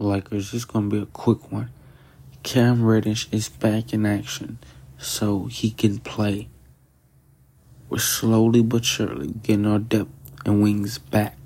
Lakers. It's going to be a quick one. Cam Reddish is back in action, so he can play. We're slowly but surely getting our depth and wings back.